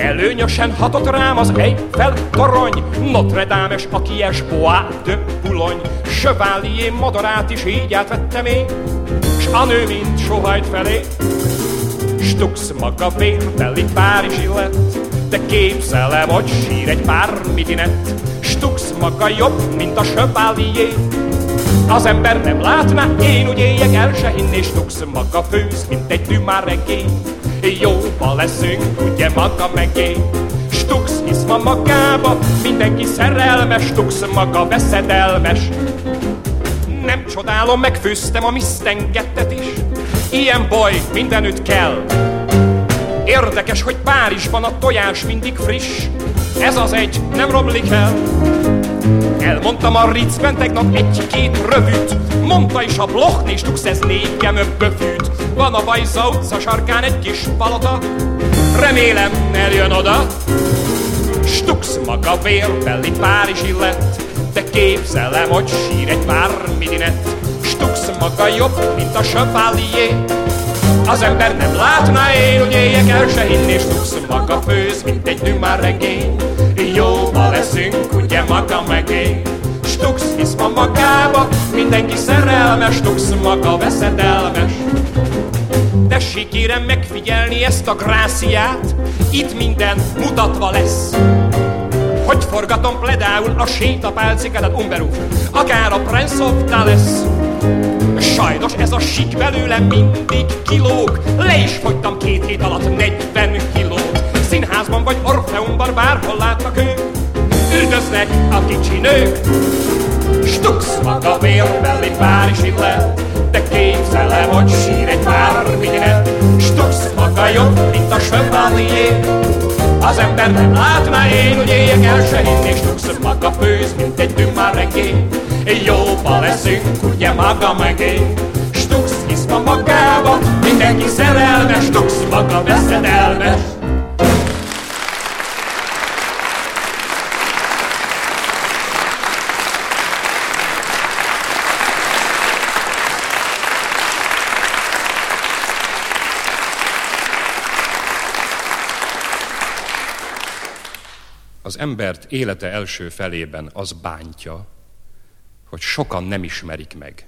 Előnyösen hatott rám az Eiffel torony, Notre Dame a kies Bois de Boulogne. Chevalier madarát is így átvettem én, s a nő mint sohajt felé. Stux maga vérbeli Párizsi lett, de képzelem, hogy sír egy pár midinett. Stux maga jobb, mint a Chevalier, az ember nem látná, én úgy éljek el se hinni, Stux maga főz, mint egy dümár regény. Jóba leszünk, ugye maga meg én. Stux hisz ma magába, mindenki szerelmes, Stux maga veszedelmes. Nem csodálom, megfőztem a misztengettet is, ilyen baj mindenütt kell. Érdekes, hogy Párizsban a tojás mindig friss, ez az egy nem romlik el. Elmondtam a Ritzben tegnap egy-két rövűt, mondta is a Bloch, és Stux ez négyem böfűt. Van a Bajza utca sarkán egy kis palota, remélem eljön oda. Stux maga vérbeli Párizsi lett, de képzelem, hogy sír egy pár midinett. Stux maga jobb, mint a Chevalier, az ember nem látná én, hogy éljek el se hinni, Stux maga főz, mint egy dümár regény. Jóba leszünk, ugye maga meg én. Stux hisz ma magába, mindenki szerelmes, Stux maga veszedelmes. Tessék kérem megfigyelni ezt a gráciát, itt minden mutatva lesz. Hogy forgatom például a sétapálcikádat Umberuf, akár a Prince of Dallas. Sajnos ez a sik belőlem mindig kilóg, le is fogytam két hét alatt 40 kilót. Színházban vagy Orfeumban bárhol látnak ők, üldöznek a kicsi nők. Stux maga vérbeli Párizsi lett, de képzelem, hogy sír egy minél. Stux maga jobb, mint a Chevalier. Az ember nem látná én, hogy éljek el se hinni, Stux maga főz, mint egy dümár regény. Jóba leszünk, ugye maga meg én. Stux hisz ma magába, mindenki szerelmes, Stux maga veszedelmes. Embert élete első felében az bántja, hogy sokan nem ismerik meg.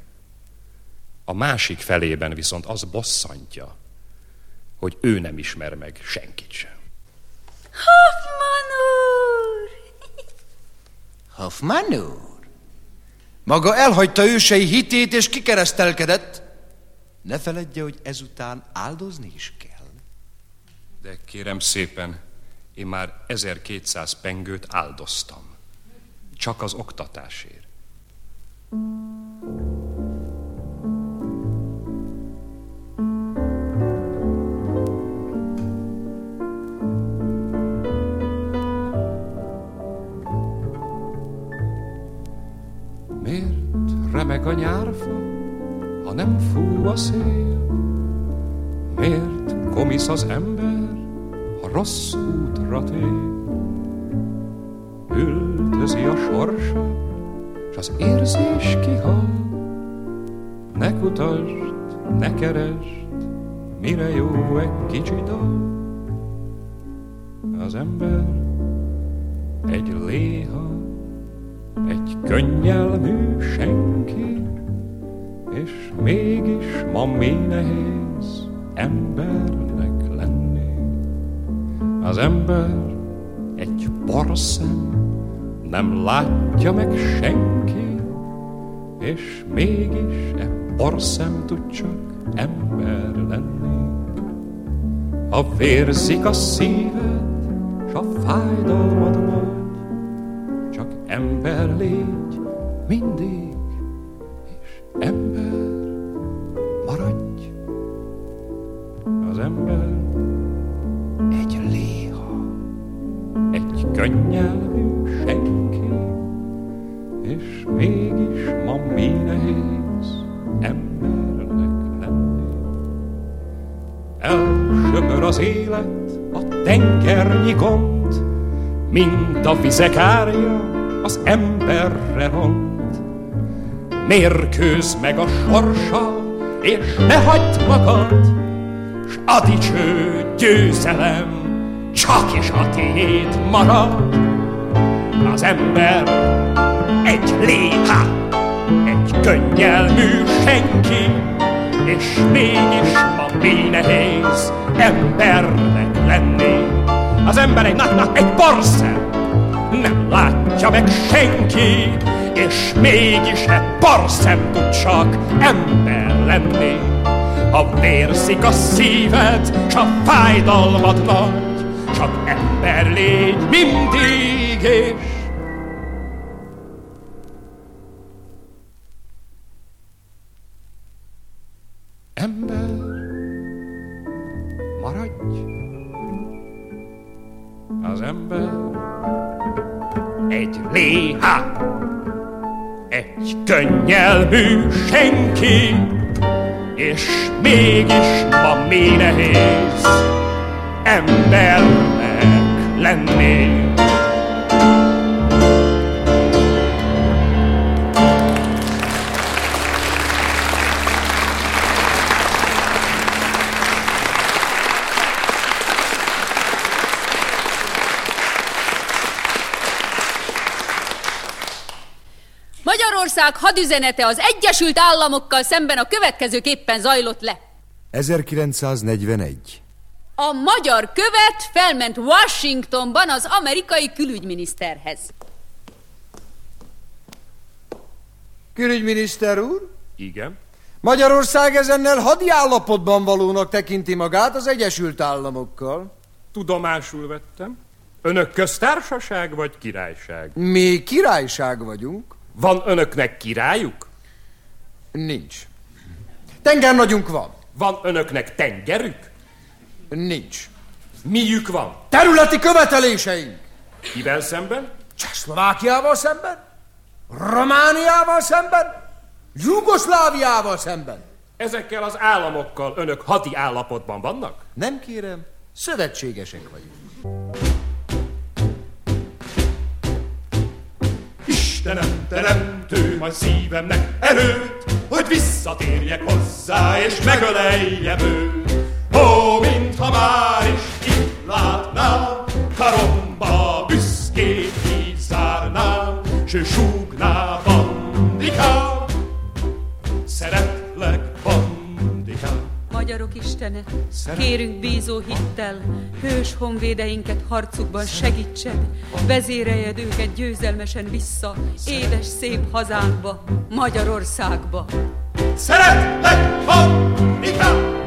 A másik felében viszont az bosszantja, hogy ő nem ismer meg senkit sem. Hoffman úr! Hoffman úr? Maga elhagyta ősei hitét és kikeresztelkedett. Ne feledje, hogy ezután áldozni is kell. De kérem szépen, én már 1200 pengőt áldoztam. Csak az oktatásért. Miért remeg a nyárfa, ha nem fúj a szél? Miért komisz az ember, ha rossz út tér? Üldözi a sorsa, s az érzés kihal. Ne kutasd, ne keresd, mire jó egy kicsi dal. Az ember egy léha, egy könnyelmű senki, és mégis ma mi nehéz embernek. Az ember egy porszem, nem látja meg senki, és mégis e porszem tud csak ember lenni. Ha vérzik a szíved, s a fájdalmad nagy, csak ember légy mindig, és ember maradj. Az ember könnyelmű senki, és mégis ma mi nehéz embernek lenni. Elsöpör az élet, a tengernyi gond, mint a vizek árja az emberre ront. Mérkőz meg a sorsa, és ne hagyd magad, s a dicső győzelem csak is a tiéd marad. Az ember egy léhá, egy könnyelmű senki, és mégis ma mi nehéz embernek lenni. Az ember egy nak egy porszem, nem látja meg senki, és mégis egy porszem tud csak ember lenni. Ha vérzik a szíved, s a fájdalmad nagy, csak ember légy mindig, és ember maradj. Az ember egy léhá, egy könnyelmű senki, és mégis ma mi nehéz embernek lenni. Magyarország hadüzenete az Egyesült Államokkal szemben a következőképpen zajlott le. 1941. A magyar követ felment Washingtonban az amerikai külügyminiszterhez. Külügyminiszter úr, Igen? Magyarország ezennel hadi állapotban valónak tekinti magát az Egyesült Államokkal. Tudomásul vettem. Önök köztársaság vagy királyság? Mi királyság vagyunk. Van önöknek királyuk? Nincs. Tengernagyunk van. Van önöknek tengerük? Nincs. Miük van? Területi követeléseink. Kivel szemben? Csehszlovákiával szemben? Romániával szemben? Jugoszláviával szemben? Ezekkel az államokkal önök hadi állapotban vannak? Nem kérem, szövetségesek vagyunk. Istenem, teremtő, majd szívemnek erőt, hogy visszatérjek hozzá, és megöleljem őt. Ó, mintha már is itt látnám, karomba büszkét így zárnám, s súgná bandikám. Szeretlek, bandikám. Magyarok Istene, kérünk bízó hittel, hős honvédeinket harcukban segítsed, vezéreljed őket győzelmesen vissza, édes szép hazánkba, Magyarországba. Szeretlek. Bandikám,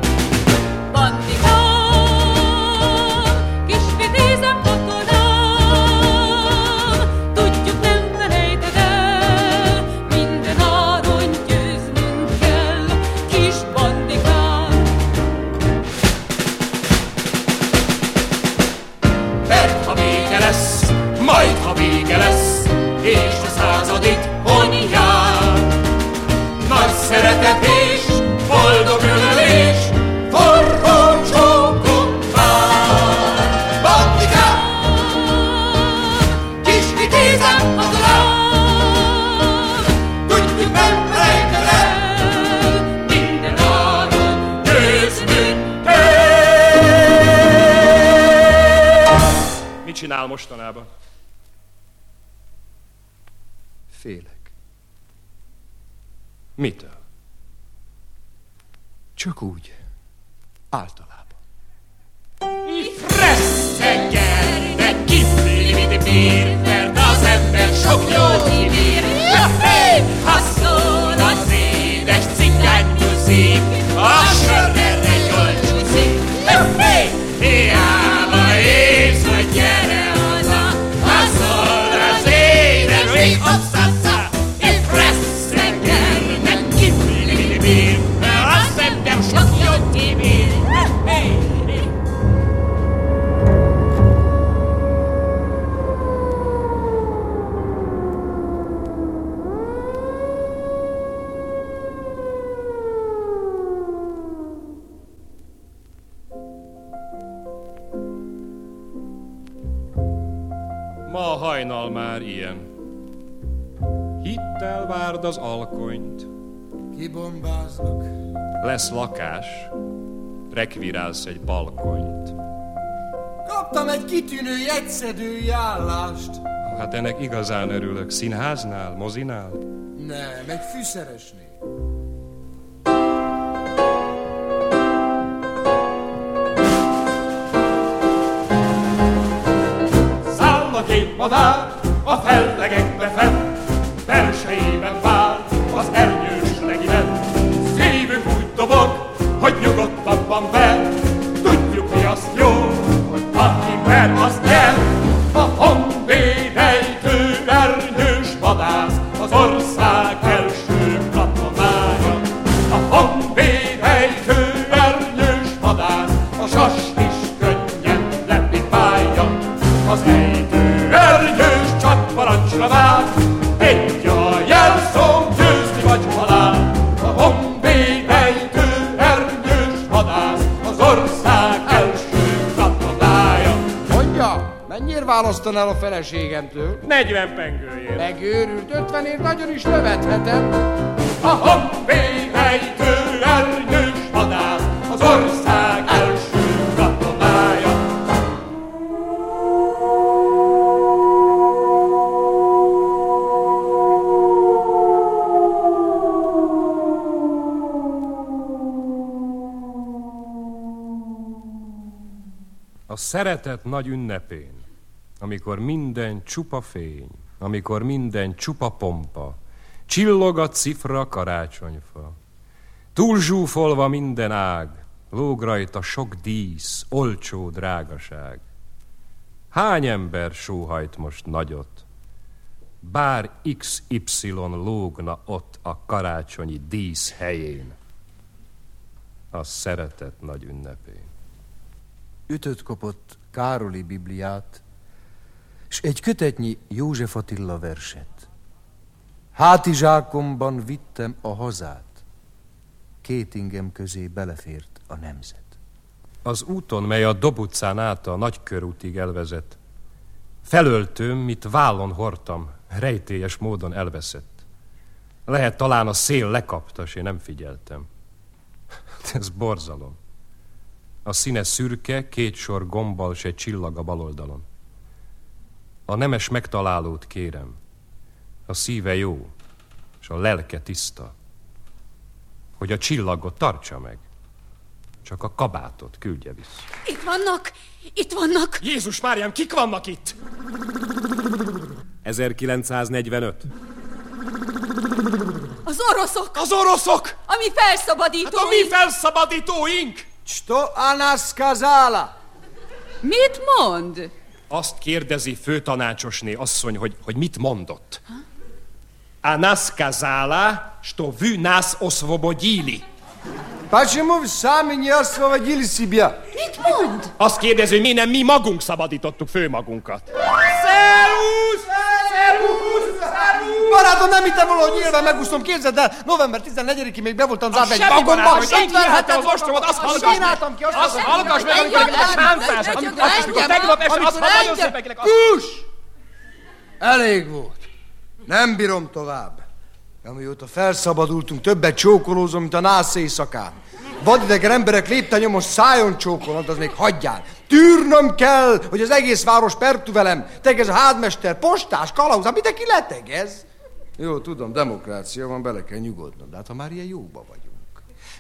bír, mert az ember sok kibír. Hey, Ma hajnal már ilyen. Hittel várd az alkonyt, Kibombáznak. lesz lakás, rekvirálsz egy balkonyt. Kaptam egy kitűnő jegyszedői állást. Hát ennek igazán örülök. Színháznál, mozinál? Nem, egy fűszeresnél. Száll a két madár a fellegekbe fent, bang bang. Mennyire választan el a feleségemtől? 40 pengőjén. Megőrült, ötvenért nagyon is lövethetem. A honvéd ejtő ernyős vadász az ország első katonája. A szeretet nagy ünnepén, amikor minden csupa fény, amikor minden csupa pompa, csillog a cifra karácsonyfa, túlzsúfolva minden ág, lóg rajta sok dísz, olcsó drágaság. Hány ember sóhajt most nagyot, bár XY lógna ott a karácsonyi dísz helyén, a szeretet nagy ünnepén. Ütött kopott Károli Bibliát, s egy kötetnyi József Attila verset. Hátizsákomban vittem a hazát, két ingem közé belefért a nemzet. Az úton, mely a Dob utcán át a nagykörútig elvezet, felöltőm, mit vállon hordtam, rejtélyes módon elveszett. Lehet talán a szél lekapta, s én nem figyeltem. Ez borzalom. A színe szürke, két sor gombbal, s egy csillag a bal oldalon. A nemes megtalálót kérem. A szíve jó, és a lelke tiszta. Hogy a csillagot tartsa meg. Csak a kabátot küldje vissza. Itt vannak! Itt vannak! Jézus Máriám, kik vannak itt? 1945. Az oroszok! Az oroszok! A mi felszabadítóink! Hát a mi felszabadítóink! Sto Anaszkazala! Mit mond? Azt kérdezi főtanácsosné asszony, hogy, hogy mit mondott. Она сказала, что вы нас освободили. Почему вы сами не освободили себя? Mit mond? Azt kérdezi, hogy mi nem mi magunk szabadítottuk fő magunkat. Barátom, nem hittem volna, hogy nyilván megúszom, képzeld el, november 14-ig még be voltam zárva egy vagomba, hogy itt verheted az ostromot, azt hallgass ki, azt hallgass meg, amikor sántás, amikor tegnap este, azt engem- meg, Kus! Elég volt. Nem bírom tovább. Amióta felszabadultunk, többet csókolózom, mint a nász éjszakán. vadidegen emberek lépte nyomos szájon csókolod, az még hagyjál. Tűrnöm kell, hogy az egész város pertú velem. Tegez a hádmester, postás, kalauz, mindenki letegez. Jó, tudom, demokrácia van, bele kell nyugodnom, de hát ha már ilyen jóba vagyunk.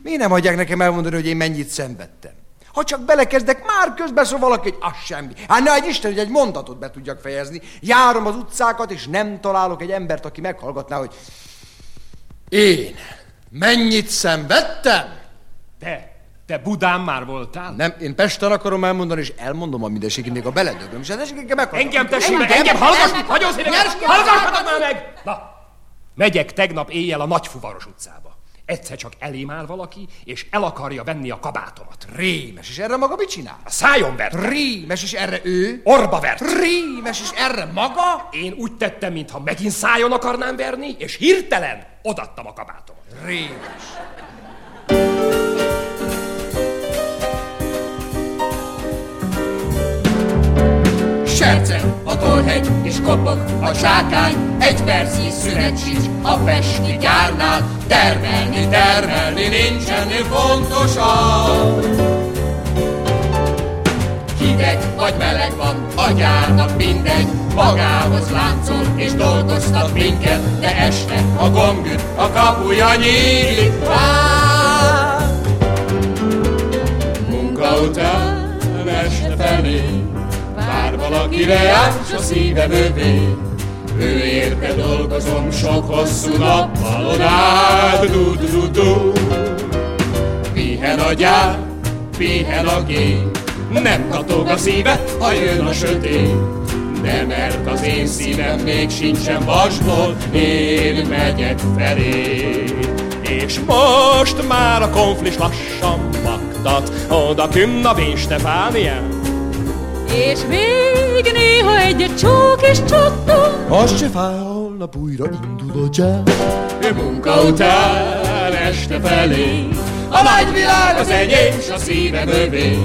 Miért nem hagyják nekem elmondani, hogy én mennyit szenvedtem? Ha csak belekezdek, már közbeszól valaki, hogy az semmi. Hát ne egy Isten, hogy egy mondatot be tudjak fejezni. Járom az utcákat, és nem találok egy embert, aki meghallgatná, hogy én mennyit szenvedtem? Te, te Budán már voltál? Nem, én Pesten akarom elmondani, és elmondom a mindenségét, még a beledögöm, és ez engem meghallgat. Engem tessék meg, engem hallgass, szívesen, hallgassatok már meg! Na, megyek tegnap éjjel a Nagyfuvaros utcába. Egyszer csak elém áll valaki, és el akarja venni a kabátomat. Rémes, és erre maga mit csinál? A szájon vert. Rémes, és erre ő? Orba vert. Rémes, és erre maga? Én úgy tettem, mintha megint szájon akarnám verni, és hirtelen odattam a kabátomat. Rémes. Serce a tolhegy és kopog a zsákány, egy percnyi szünet sincs a pesti gyárnál, termelni, termelni nincsennél fontosabb. Hideg vagy meleg van, a gyárnak mindegy, magához láncol és dolgoztat minket, de este a gombüt a kapuja nyílik. Munka után este felé, valakire járt a szívem övé, ő érte dolgozom sok hosszú nappalon át, du du du. Pihen a gyár, pihen a gép, nem katog a szíve, ha jön a sötét. De mert az én szívem még sincsen vasból, én megyek felé. És most már a konflis lassan baktat, oda künn a Stefánia. És még néha egy csók és csattom. Az se fáj, holnap újra indul a jazz. Munka után este felé, a nagyvilág az enyém, s a szívem övé.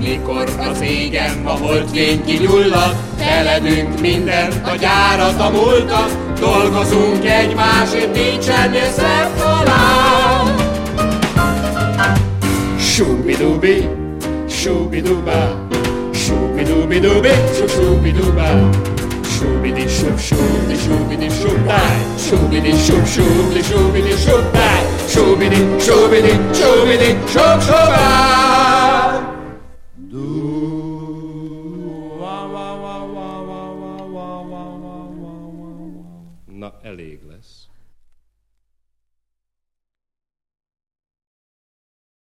Mikor az égen a holdfény kigyullad, teledünk mindent, a gyárat, a múltat, dolgozunk egymásért, nincsen szebb talán. Subidubi, dooby dooby, shoo shooby dooba. Shooby dee shoop shoob dee shooby dee shoop die. Shooby dee shoop shoob dee shooby dee shoop die. Shooby dee shooby dee shooby dee shoop shooba.